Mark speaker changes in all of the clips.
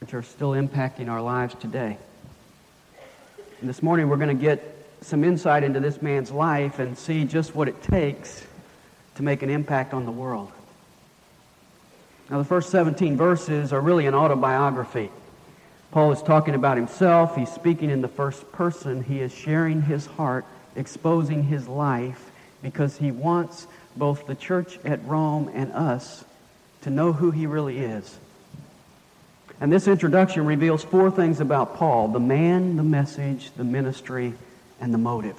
Speaker 1: which are still impacting our lives today. And this morning we're going to get some insight into this man's life and see just what it takes to make an impact on the world. Now, the first 17 verses are really an autobiography. Paul is talking about himself. He's speaking in the first person. He is sharing his heart, exposing his life, because he wants both the church at Rome and us to know who he really is. And this introduction reveals four things about Paul the man, the message, the ministry, and the motive.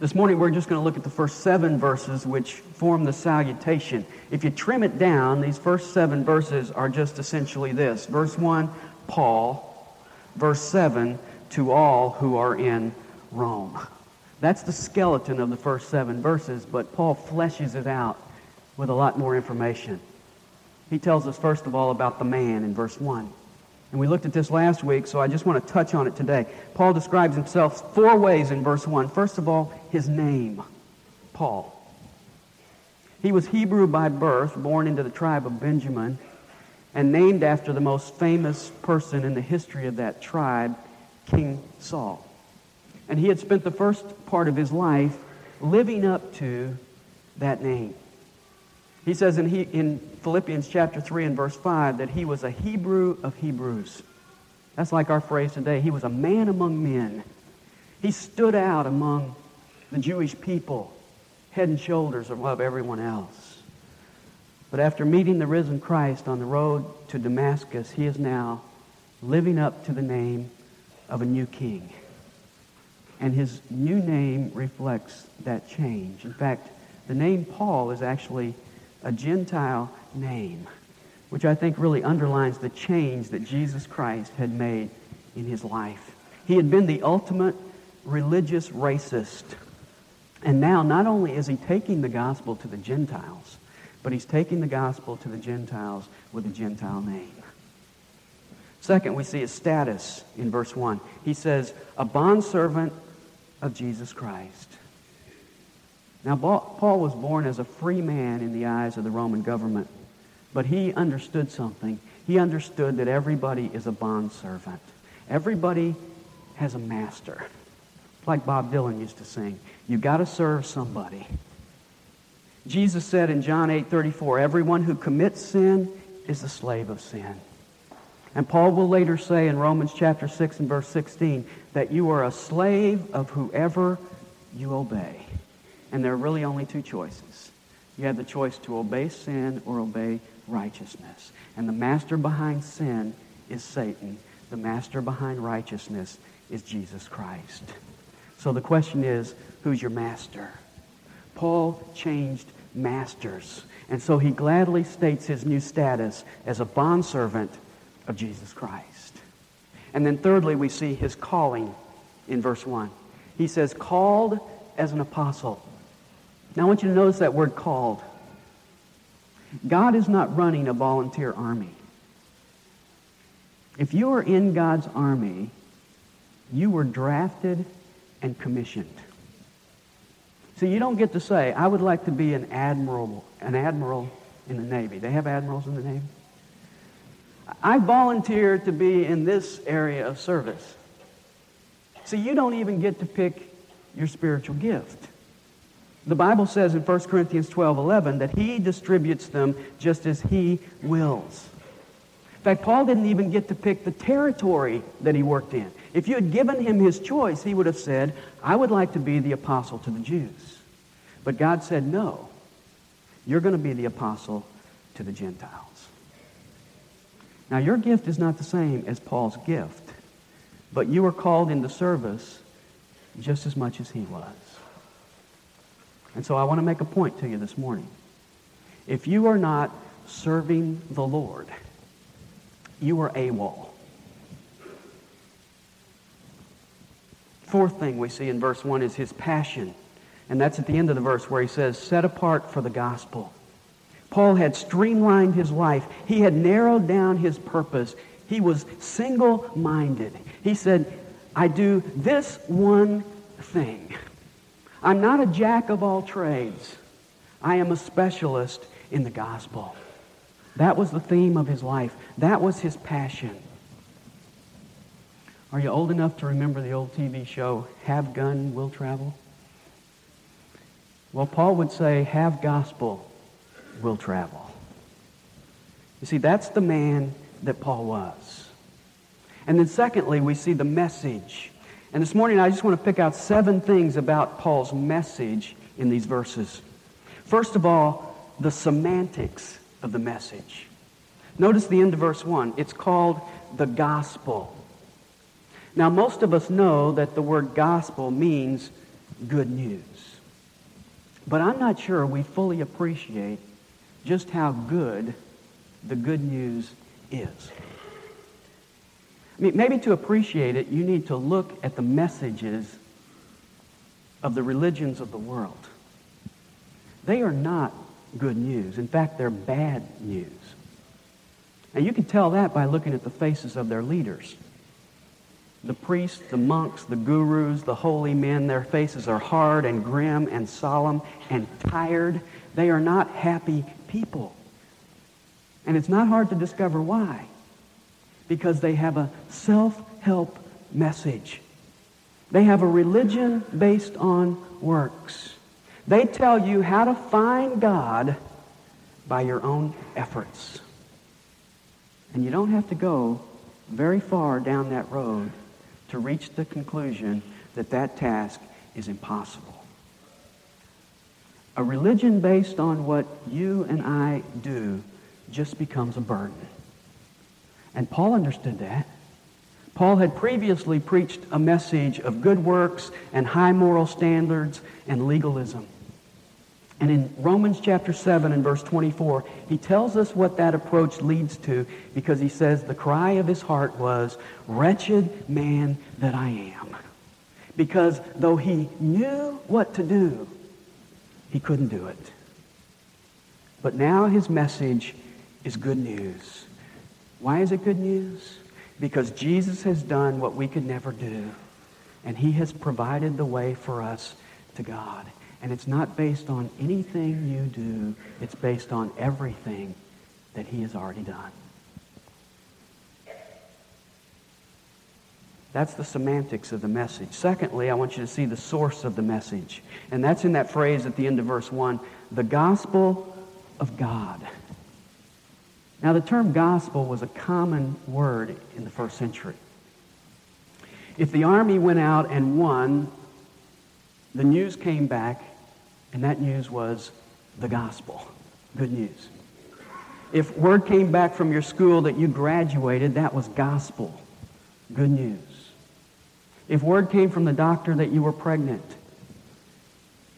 Speaker 1: This morning we're just going to look at the first seven verses which form the salutation. If you trim it down, these first seven verses are just essentially this. Verse 1, Paul. Verse 7, to all who are in Rome. That's the skeleton of the first seven verses, but Paul fleshes it out with a lot more information. He tells us, first of all, about the man in verse 1. And we looked at this last week, so I just want to touch on it today. Paul describes himself four ways in verse 1. First of all, his name, Paul. He was Hebrew by birth, born into the tribe of Benjamin, and named after the most famous person in the history of that tribe, King Saul. And he had spent the first part of his life living up to that name. He says in, he, in Philippians chapter 3 and verse 5 that he was a Hebrew of Hebrews. That's like our phrase today. He was a man among men. He stood out among the Jewish people, head and shoulders above everyone else. But after meeting the risen Christ on the road to Damascus, he is now living up to the name of a new king. And his new name reflects that change. In fact, the name Paul is actually a Gentile name, which I think really underlines the change that Jesus Christ had made in his life. He had been the ultimate religious racist. And now, not only is he taking the gospel to the Gentiles, but he's taking the gospel to the Gentiles with a Gentile name. Second, we see his status in verse 1. He says, a bondservant of Jesus Christ. Now, Paul was born as a free man in the eyes of the Roman government, but he understood something. He understood that everybody is a bondservant. Everybody has a master. Like Bob Dylan used to sing, you got to serve somebody. Jesus said in John 8 34, everyone who commits sin is a slave of sin. And Paul will later say in Romans chapter 6 and verse 16 that you are a slave of whoever you obey. And there are really only two choices. You have the choice to obey sin or obey righteousness. And the master behind sin is Satan. The master behind righteousness is Jesus Christ. So the question is, who's your master? Paul changed masters. And so he gladly states his new status as a bondservant of Jesus Christ. And then thirdly, we see his calling in verse 1. He says, called as an apostle. Now I want you to notice that word called. God is not running a volunteer army. If you are in God's army, you were drafted and commissioned. So you don't get to say, I would like to be an admiral, an admiral in the Navy. They have admirals in the Navy. I volunteered to be in this area of service. So you don't even get to pick your spiritual gift. The Bible says in 1 Corinthians 12 11 that he distributes them just as he wills. In fact, Paul didn't even get to pick the territory that he worked in. If you had given him his choice, he would have said, I would like to be the apostle to the Jews. But God said, no, you're going to be the apostle to the Gentiles. Now, your gift is not the same as Paul's gift, but you are called into service just as much as he was. And so I want to make a point to you this morning. If you are not serving the Lord, you are AWOL. Fourth thing we see in verse 1 is his passion. And that's at the end of the verse where he says, set apart for the gospel. Paul had streamlined his life. He had narrowed down his purpose. He was single-minded. He said, I do this one thing. I'm not a jack of all trades. I am a specialist in the gospel. That was the theme of his life. That was his passion. Are you old enough to remember the old TV show, Have Gun, Will Travel? Well, Paul would say, Have gospel, will travel. You see, that's the man that Paul was. And then, secondly, we see the message. And this morning, I just want to pick out seven things about Paul's message in these verses. First of all, the semantics of the message. Notice the end of verse 1. It's called the gospel. Now, most of us know that the word gospel means good news. But I'm not sure we fully appreciate just how good the good news is. Maybe to appreciate it, you need to look at the messages of the religions of the world. They are not good news. In fact, they're bad news. And you can tell that by looking at the faces of their leaders. The priests, the monks, the gurus, the holy men, their faces are hard and grim and solemn and tired. They are not happy people. And it's not hard to discover why. Because they have a self-help message. They have a religion based on works. They tell you how to find God by your own efforts. And you don't have to go very far down that road to reach the conclusion that that task is impossible. A religion based on what you and I do just becomes a burden. And Paul understood that. Paul had previously preached a message of good works and high moral standards and legalism. And in Romans chapter 7 and verse 24, he tells us what that approach leads to because he says the cry of his heart was, Wretched man that I am. Because though he knew what to do, he couldn't do it. But now his message is good news. Why is it good news? Because Jesus has done what we could never do, and he has provided the way for us to God. And it's not based on anything you do. It's based on everything that he has already done. That's the semantics of the message. Secondly, I want you to see the source of the message. And that's in that phrase at the end of verse 1 the gospel of God. Now, the term gospel was a common word in the first century. If the army went out and won, the news came back and that news was the gospel. Good news. If word came back from your school that you graduated, that was gospel. Good news. If word came from the doctor that you were pregnant,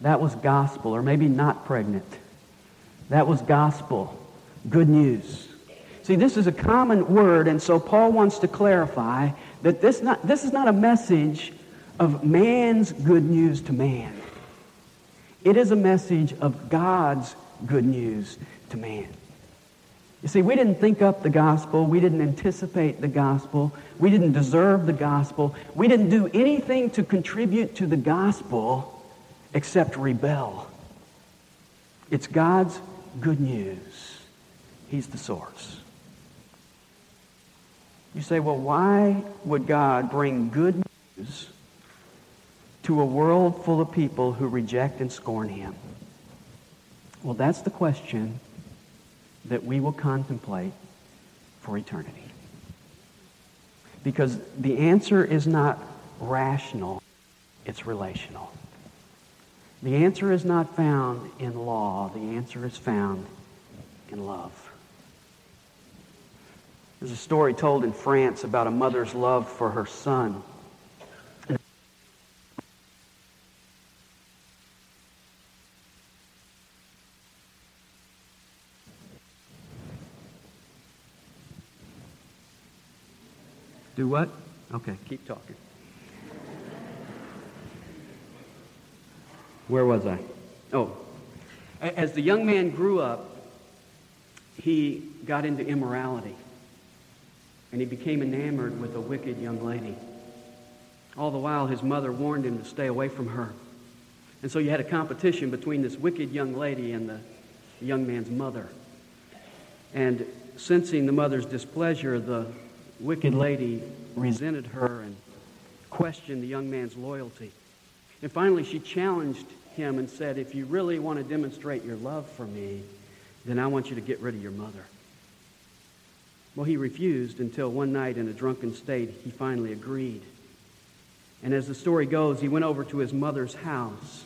Speaker 1: that was gospel, or maybe not pregnant. That was gospel. Good news. See, this is a common word, and so Paul wants to clarify that this, not, this is not a message of man's good news to man. It is a message of God's good news to man. You see, we didn't think up the gospel. We didn't anticipate the gospel. We didn't deserve the gospel. We didn't do anything to contribute to the gospel except rebel. It's God's good news. He's the source. You say, well, why would God bring good news to a world full of people who reject and scorn him? Well, that's the question that we will contemplate for eternity. Because the answer is not rational, it's relational. The answer is not found in law, the answer is found in love. There's a story told in France about a mother's love for her son. Do what? Okay, keep talking. Where was I? Oh, as the young man grew up, he got into immorality and he became enamored with a wicked young lady. All the while, his mother warned him to stay away from her. And so you had a competition between this wicked young lady and the young man's mother. And sensing the mother's displeasure, the wicked lady resented her and questioned the young man's loyalty. And finally, she challenged him and said, If you really want to demonstrate your love for me, then I want you to get rid of your mother. Well, he refused until one night in a drunken state he finally agreed. And as the story goes, he went over to his mother's house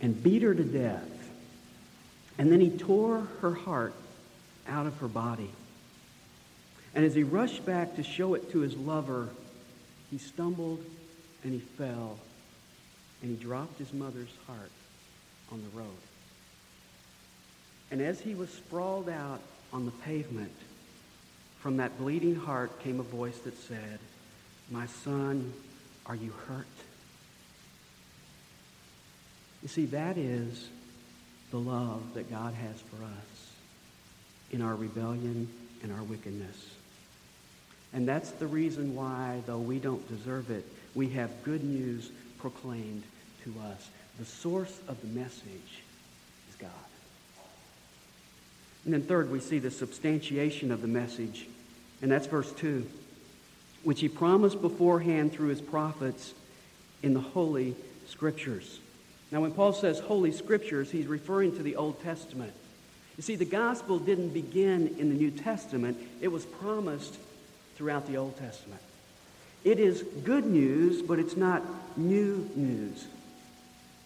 Speaker 1: and beat her to death. And then he tore her heart out of her body. And as he rushed back to show it to his lover, he stumbled and he fell and he dropped his mother's heart on the road. And as he was sprawled out on the pavement, from that bleeding heart came a voice that said, My son, are you hurt? You see, that is the love that God has for us in our rebellion and our wickedness. And that's the reason why, though we don't deserve it, we have good news proclaimed to us. The source of the message is God. And then third, we see the substantiation of the message and that's verse 2, which he promised beforehand through his prophets in the Holy Scriptures. Now, when Paul says Holy Scriptures, he's referring to the Old Testament. You see, the gospel didn't begin in the New Testament, it was promised throughout the Old Testament. It is good news, but it's not new news.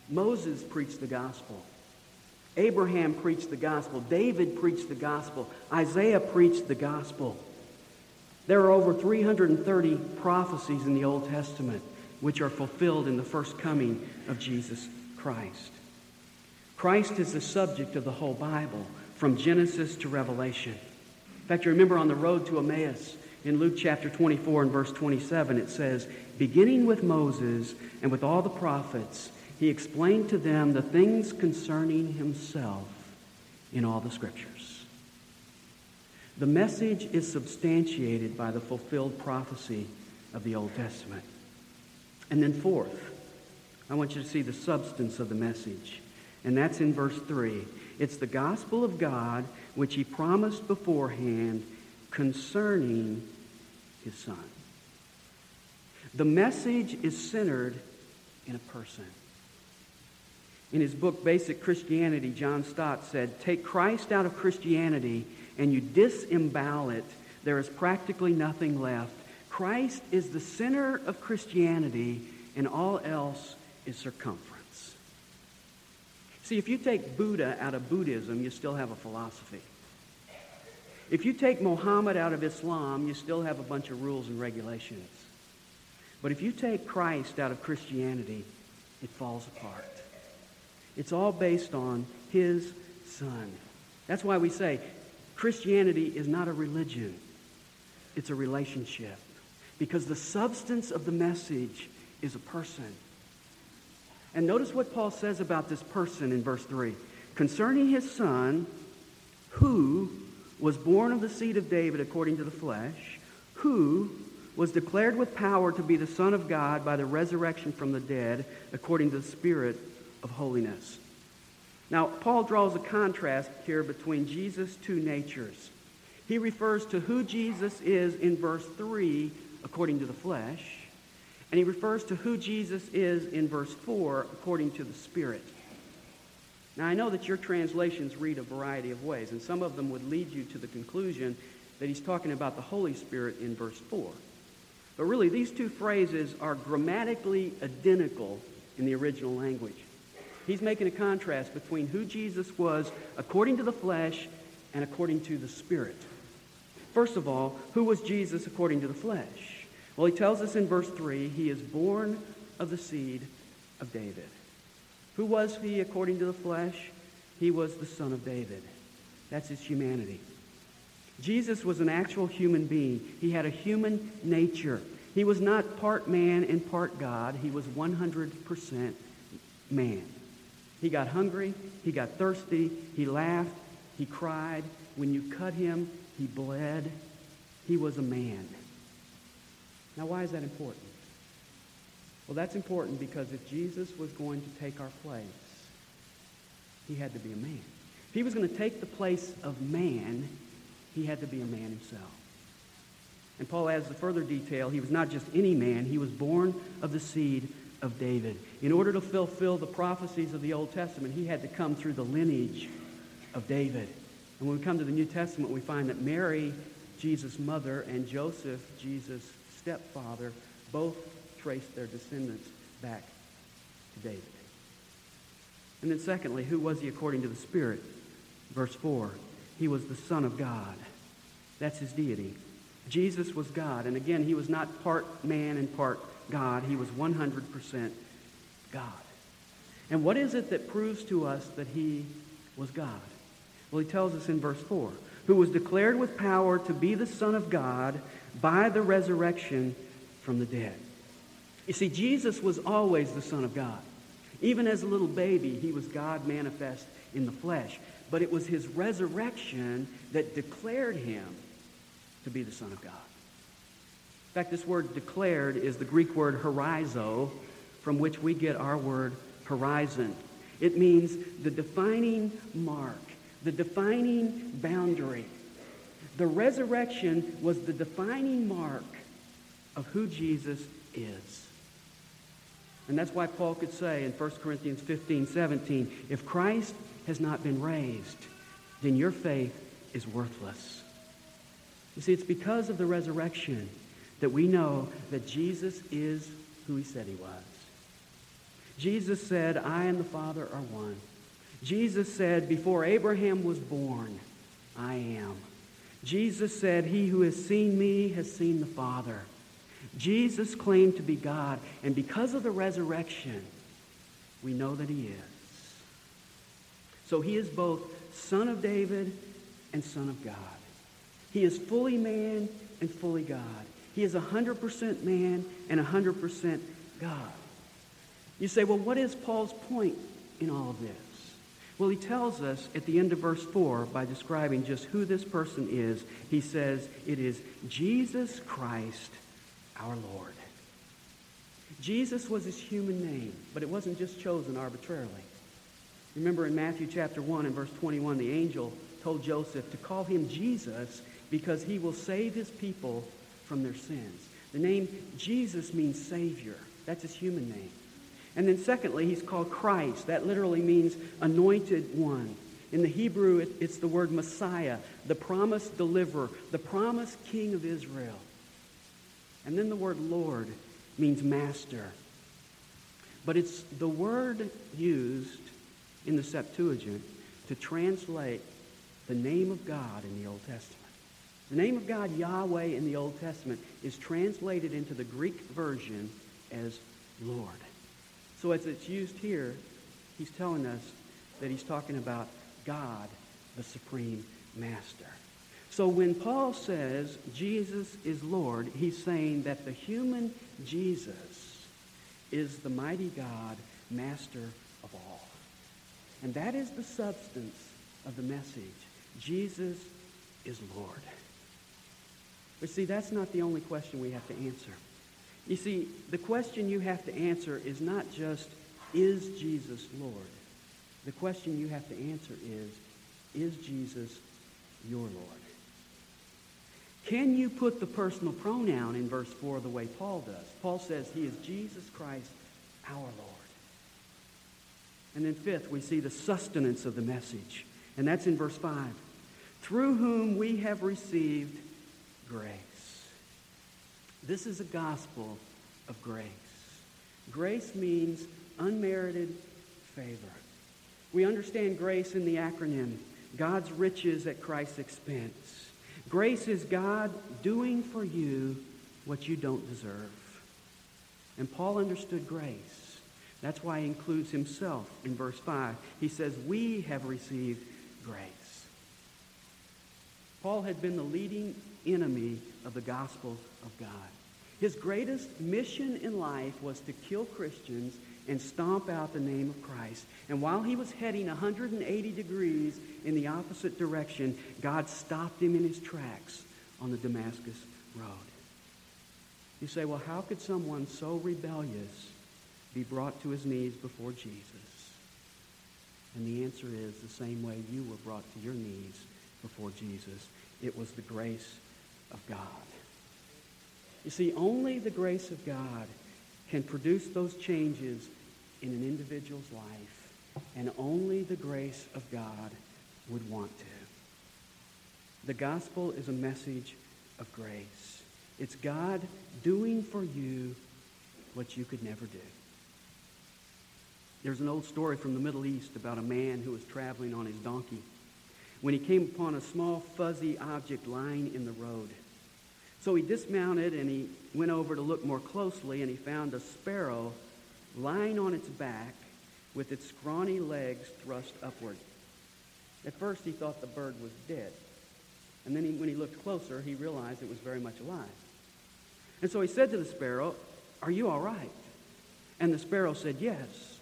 Speaker 1: Moses preached the gospel. Abraham preached the gospel. David preached the gospel. Isaiah preached the gospel. There are over 330 prophecies in the Old Testament which are fulfilled in the first coming of Jesus Christ. Christ is the subject of the whole Bible, from Genesis to Revelation. In fact, you remember on the road to Emmaus in Luke chapter 24 and verse 27, it says, Beginning with Moses and with all the prophets, he explained to them the things concerning himself in all the scriptures. The message is substantiated by the fulfilled prophecy of the Old Testament. And then, fourth, I want you to see the substance of the message. And that's in verse 3. It's the gospel of God which he promised beforehand concerning his son. The message is centered in a person. In his book, Basic Christianity, John Stott said, Take Christ out of Christianity and you disembowel it, there is practically nothing left. Christ is the center of Christianity, and all else is circumference. See, if you take Buddha out of Buddhism, you still have a philosophy. If you take Muhammad out of Islam, you still have a bunch of rules and regulations. But if you take Christ out of Christianity, it falls apart. It's all based on his son. That's why we say Christianity is not a religion, it's a relationship. Because the substance of the message is a person. And notice what Paul says about this person in verse 3. Concerning his son, who was born of the seed of David according to the flesh, who was declared with power to be the Son of God by the resurrection from the dead according to the Spirit of holiness. Now, Paul draws a contrast here between Jesus' two natures. He refers to who Jesus is in verse 3 according to the flesh, and he refers to who Jesus is in verse 4 according to the Spirit. Now, I know that your translations read a variety of ways, and some of them would lead you to the conclusion that he's talking about the Holy Spirit in verse 4. But really, these two phrases are grammatically identical in the original language. He's making a contrast between who Jesus was according to the flesh and according to the Spirit. First of all, who was Jesus according to the flesh? Well, he tells us in verse 3 he is born of the seed of David. Who was he according to the flesh? He was the son of David. That's his humanity. Jesus was an actual human being. He had a human nature. He was not part man and part God. He was 100% man. He got hungry. He got thirsty. He laughed. He cried. When you cut him, he bled. He was a man. Now, why is that important? Well, that's important because if Jesus was going to take our place, he had to be a man. If he was going to take the place of man, he had to be a man himself. And Paul adds the further detail. He was not just any man. He was born of the seed of David. In order to fulfill the prophecies of the Old Testament, he had to come through the lineage of David. And when we come to the New Testament, we find that Mary, Jesus' mother, and Joseph, Jesus' stepfather, both traced their descendants back to David. And then secondly, who was he according to the Spirit? Verse 4, he was the Son of God. That's his deity. Jesus was God. And again, he was not part man and part God. He was 100% God. And what is it that proves to us that he was God? Well, he tells us in verse 4 who was declared with power to be the Son of God by the resurrection from the dead. You see, Jesus was always the Son of God. Even as a little baby, he was God manifest in the flesh. But it was his resurrection that declared him to be the Son of God. In fact, this word declared is the Greek word horizo, from which we get our word horizon. It means the defining mark, the defining boundary. The resurrection was the defining mark of who Jesus is. And that's why Paul could say in 1 Corinthians 15, 17, if Christ has not been raised, then your faith is worthless. You see, it's because of the resurrection that we know that Jesus is who he said he was. Jesus said, I and the Father are one. Jesus said, before Abraham was born, I am. Jesus said, he who has seen me has seen the Father. Jesus claimed to be God, and because of the resurrection, we know that he is. So he is both Son of David and Son of God. He is fully man and fully God. He is 100% man and 100% God. You say, well, what is Paul's point in all of this? Well, he tells us at the end of verse 4 by describing just who this person is. He says, it is Jesus Christ our Lord. Jesus was his human name, but it wasn't just chosen arbitrarily. Remember in Matthew chapter 1 and verse 21, the angel told Joseph to call him Jesus because he will save his people from their sins. The name Jesus means Savior. That's his human name. And then secondly, he's called Christ. That literally means anointed one. In the Hebrew, it's the word Messiah, the promised deliverer, the promised king of Israel. And then the word Lord means master. But it's the word used in the Septuagint to translate the name of God in the Old Testament. The name of God, Yahweh, in the Old Testament is translated into the Greek version as Lord. So as it's used here, he's telling us that he's talking about God, the supreme master. So when Paul says Jesus is Lord, he's saying that the human Jesus is the mighty God, master of all. And that is the substance of the message. Jesus is Lord. But see, that's not the only question we have to answer. You see, the question you have to answer is not just, is Jesus Lord? The question you have to answer is, is Jesus your Lord? Can you put the personal pronoun in verse 4 the way Paul does? Paul says he is Jesus Christ, our Lord. And then fifth, we see the sustenance of the message. And that's in verse 5. Through whom we have received grace. This is a gospel of grace. Grace means unmerited favor. We understand grace in the acronym God's riches at Christ's expense. Grace is God doing for you what you don't deserve. And Paul understood grace. That's why he includes himself in verse 5. He says, We have received grace. Paul had been the leading enemy of the gospel of God. His greatest mission in life was to kill Christians and stomp out the name of Christ. And while he was heading 180 degrees in the opposite direction, God stopped him in his tracks on the Damascus Road. You say, well, how could someone so rebellious be brought to his knees before Jesus? And the answer is the same way you were brought to your knees before Jesus. It was the grace of God. You see, only the grace of God can produce those changes in an individual's life, and only the grace of God would want to. The gospel is a message of grace. It's God doing for you what you could never do. There's an old story from the Middle East about a man who was traveling on his donkey when he came upon a small fuzzy object lying in the road. So he dismounted and he went over to look more closely and he found a sparrow lying on its back with its scrawny legs thrust upward. At first he thought the bird was dead. And then he, when he looked closer, he realized it was very much alive. And so he said to the sparrow, Are you all right? And the sparrow said, Yes.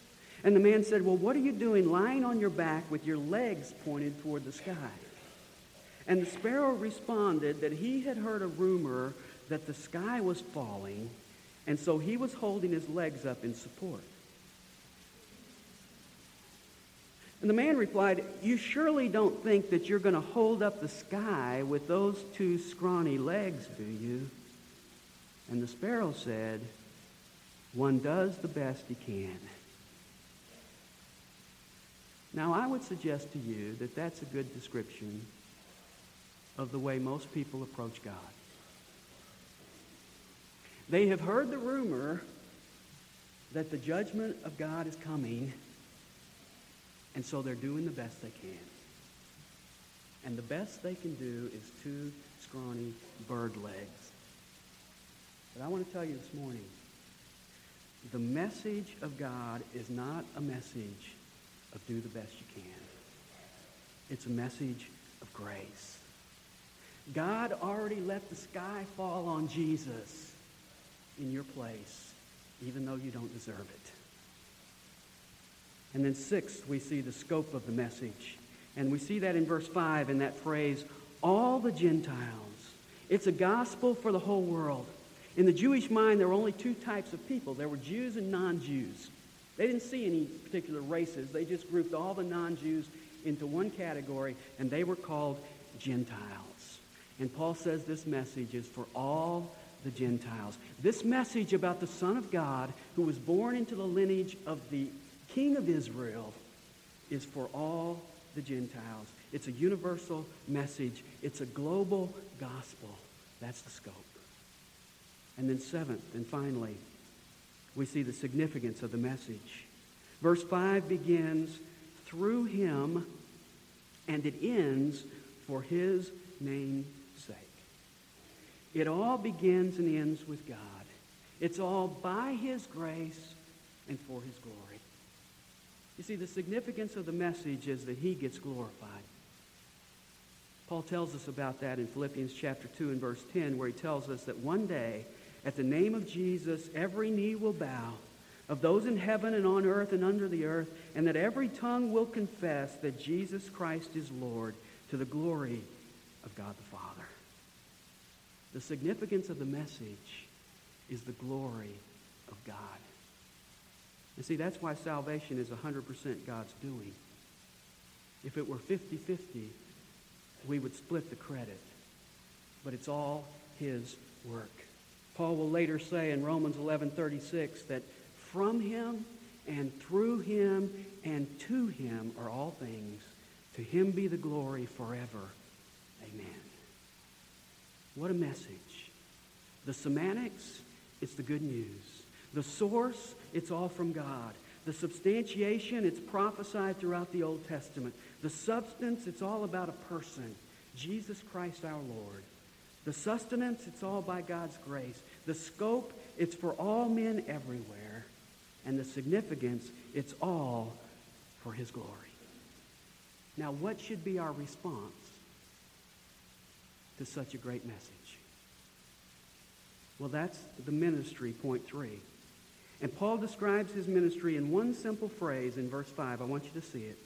Speaker 1: And the man said, Well, what are you doing lying on your back with your legs pointed toward the sky? And the sparrow responded that he had heard a rumor that the sky was falling, and so he was holding his legs up in support. And the man replied, You surely don't think that you're going to hold up the sky with those two scrawny legs, do you? And the sparrow said, One does the best he can. Now, I would suggest to you that that's a good description of the way most people approach God. They have heard the rumor that the judgment of God is coming, and so they're doing the best they can. And the best they can do is two scrawny bird legs. But I want to tell you this morning, the message of God is not a message of do the best you can. It's a message of grace. God already let the sky fall on Jesus in your place, even though you don't deserve it. And then sixth, we see the scope of the message. And we see that in verse 5 in that phrase, all the Gentiles. It's a gospel for the whole world. In the Jewish mind, there were only two types of people. There were Jews and non-Jews. They didn't see any particular races. They just grouped all the non-Jews into one category, and they were called Gentiles. And Paul says this message is for all the Gentiles. This message about the Son of God who was born into the lineage of the King of Israel is for all the Gentiles. It's a universal message. It's a global gospel. That's the scope. And then seventh and finally, we see the significance of the message. Verse 5 begins, through him, and it ends, for his name's sake. It all begins and ends with God. It's all by his grace and for his glory. You see, the significance of the message is that he gets glorified. Paul tells us about that in Philippians chapter 2 and verse 10, where he tells us that one day at the name of Jesus, every knee will bow of those in heaven and on earth and under the earth, and that every tongue will confess that Jesus Christ is Lord to the glory of God the Father. The significance of the message is the glory of God. You see, that's why salvation is 100% God's doing. If it were 50 50, we would split the credit. But it's all His work. Paul will later say in Romans 11:36 that from him and through him and to him are all things. To him be the glory forever. Amen. What a message. The semantics, it's the good news. The source, it's all from God. The substantiation, it's prophesied throughout the Old Testament. The substance, it's all about a person, Jesus Christ our Lord. The sustenance, it's all by God's grace. The scope, it's for all men everywhere. And the significance, it's all for his glory. Now, what should be our response to such a great message? Well, that's the ministry, point three. And Paul describes his ministry in one simple phrase in verse 5. I want you to see it.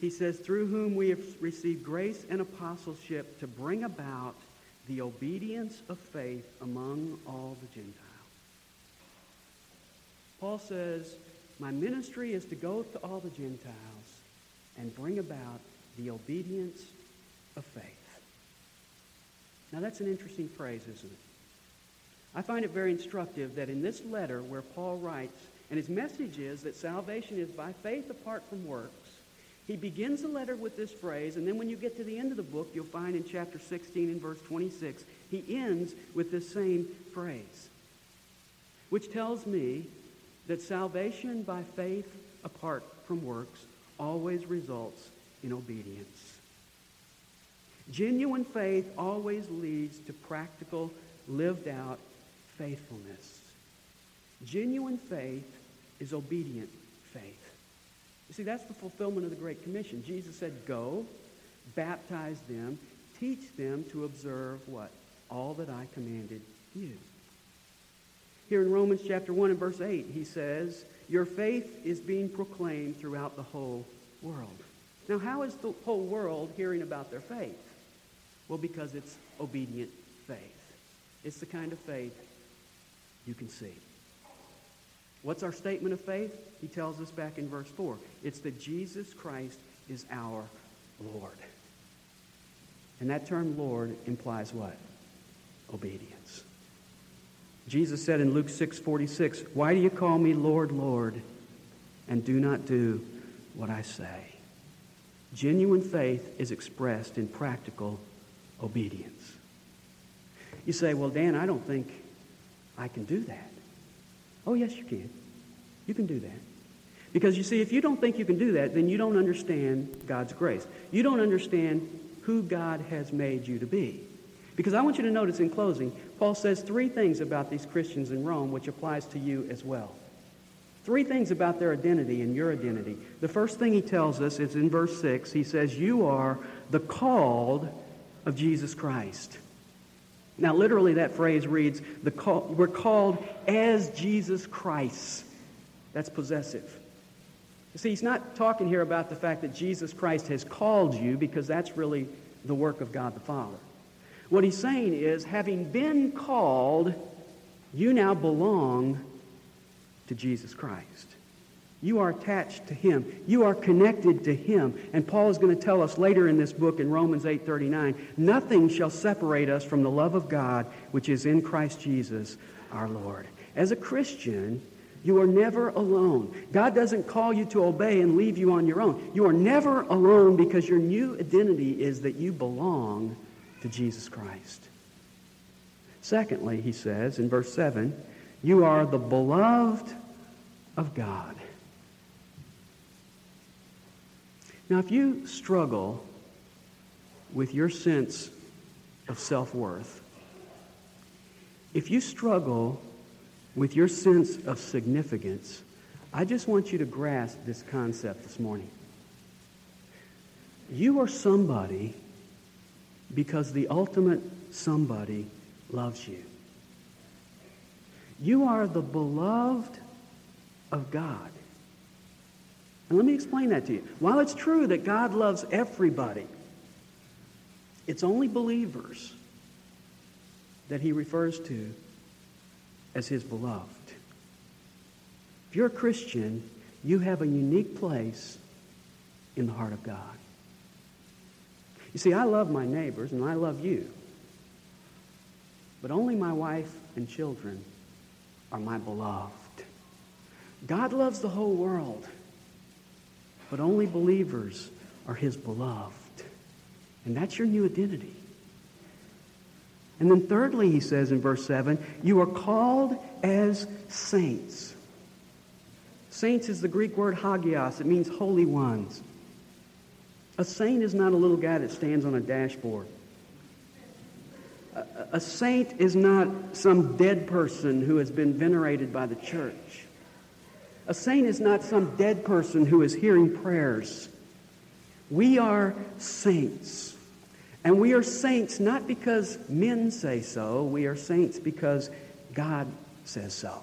Speaker 1: He says, through whom we have received grace and apostleship to bring about the obedience of faith among all the Gentiles. Paul says, My ministry is to go to all the Gentiles and bring about the obedience of faith. Now, that's an interesting phrase, isn't it? I find it very instructive that in this letter where Paul writes, and his message is that salvation is by faith apart from works, he begins the letter with this phrase, and then when you get to the end of the book, you'll find in chapter 16 and verse 26, he ends with this same phrase, which tells me that salvation by faith apart from works always results in obedience. Genuine faith always leads to practical, lived out faithfulness. Genuine faith is obedient faith. See, that's the fulfillment of the Great Commission. Jesus said, Go, baptize them, teach them to observe what? All that I commanded you. Here in Romans chapter 1 and verse 8, he says, Your faith is being proclaimed throughout the whole world. Now, how is the whole world hearing about their faith? Well, because it's obedient faith. It's the kind of faith you can see. What's our statement of faith? He tells us back in verse 4. It's that Jesus Christ is our Lord. And that term Lord implies what? Obedience. Jesus said in Luke 6:46, "Why do you call me Lord, Lord, and do not do what I say?" Genuine faith is expressed in practical obedience. You say, "Well, Dan, I don't think I can do that." Oh, yes, you can. You can do that. Because you see, if you don't think you can do that, then you don't understand God's grace. You don't understand who God has made you to be. Because I want you to notice in closing, Paul says three things about these Christians in Rome, which applies to you as well. Three things about their identity and your identity. The first thing he tells us is in verse 6. He says, You are the called of Jesus Christ. Now, literally, that phrase reads, the call, We're called as Jesus Christ. That's possessive. You see, he's not talking here about the fact that Jesus Christ has called you because that's really the work of God the Father. What he's saying is, having been called, you now belong to Jesus Christ. You are attached to him. You are connected to him. And Paul is going to tell us later in this book in Romans 8:39, nothing shall separate us from the love of God which is in Christ Jesus our Lord. As a Christian, you are never alone. God doesn't call you to obey and leave you on your own. You are never alone because your new identity is that you belong to Jesus Christ. Secondly, he says in verse 7, you are the beloved of God. Now, if you struggle with your sense of self worth, if you struggle with your sense of significance, I just want you to grasp this concept this morning. You are somebody because the ultimate somebody loves you. You are the beloved of God. And let me explain that to you. While it's true that God loves everybody, it's only believers that he refers to as his beloved. If you're a Christian, you have a unique place in the heart of God. You see, I love my neighbors and I love you, but only my wife and children are my beloved. God loves the whole world but only believers are his beloved. And that's your new identity. And then thirdly, he says in verse 7, you are called as saints. Saints is the Greek word hagios. It means holy ones. A saint is not a little guy that stands on a dashboard. A, a saint is not some dead person who has been venerated by the church. A saint is not some dead person who is hearing prayers. We are saints. And we are saints not because men say so, we are saints because God says so.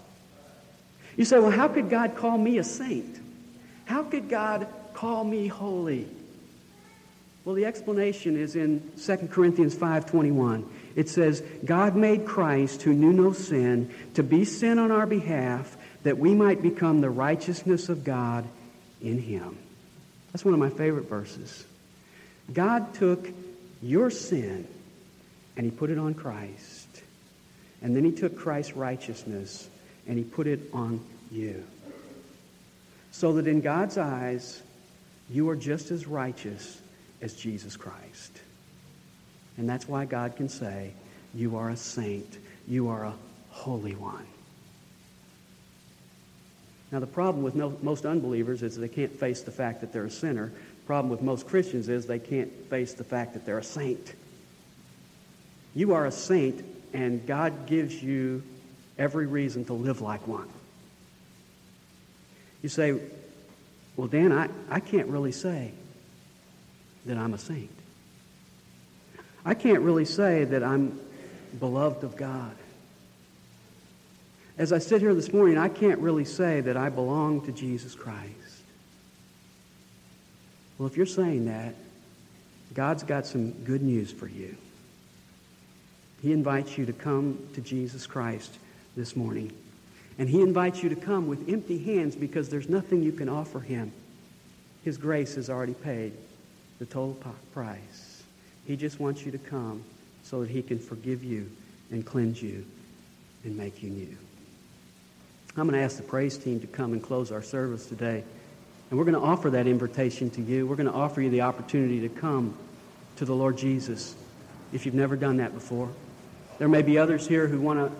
Speaker 1: You say, well, how could God call me a saint? How could God call me holy? Well, the explanation is in 2 Corinthians 5:21. It says, "God made Christ who knew no sin to be sin on our behalf that we might become the righteousness of God in him. That's one of my favorite verses. God took your sin and he put it on Christ. And then he took Christ's righteousness and he put it on you. So that in God's eyes, you are just as righteous as Jesus Christ. And that's why God can say, You are a saint. You are a holy one. Now, the problem with no, most unbelievers is they can't face the fact that they're a sinner. The problem with most Christians is they can't face the fact that they're a saint. You are a saint, and God gives you every reason to live like one. You say, Well, Dan, I, I can't really say that I'm a saint. I can't really say that I'm beloved of God. As I sit here this morning, I can't really say that I belong to Jesus Christ. Well, if you're saying that, God's got some good news for you. He invites you to come to Jesus Christ this morning. And He invites you to come with empty hands because there's nothing you can offer Him. His grace has already paid the total price. He just wants you to come so that He can forgive you and cleanse you and make you new. I'm going to ask the praise team to come and close our service today. And we're going to offer that invitation to you. We're going to offer you the opportunity to come to the Lord Jesus if you've never done that before. There may be others here who want to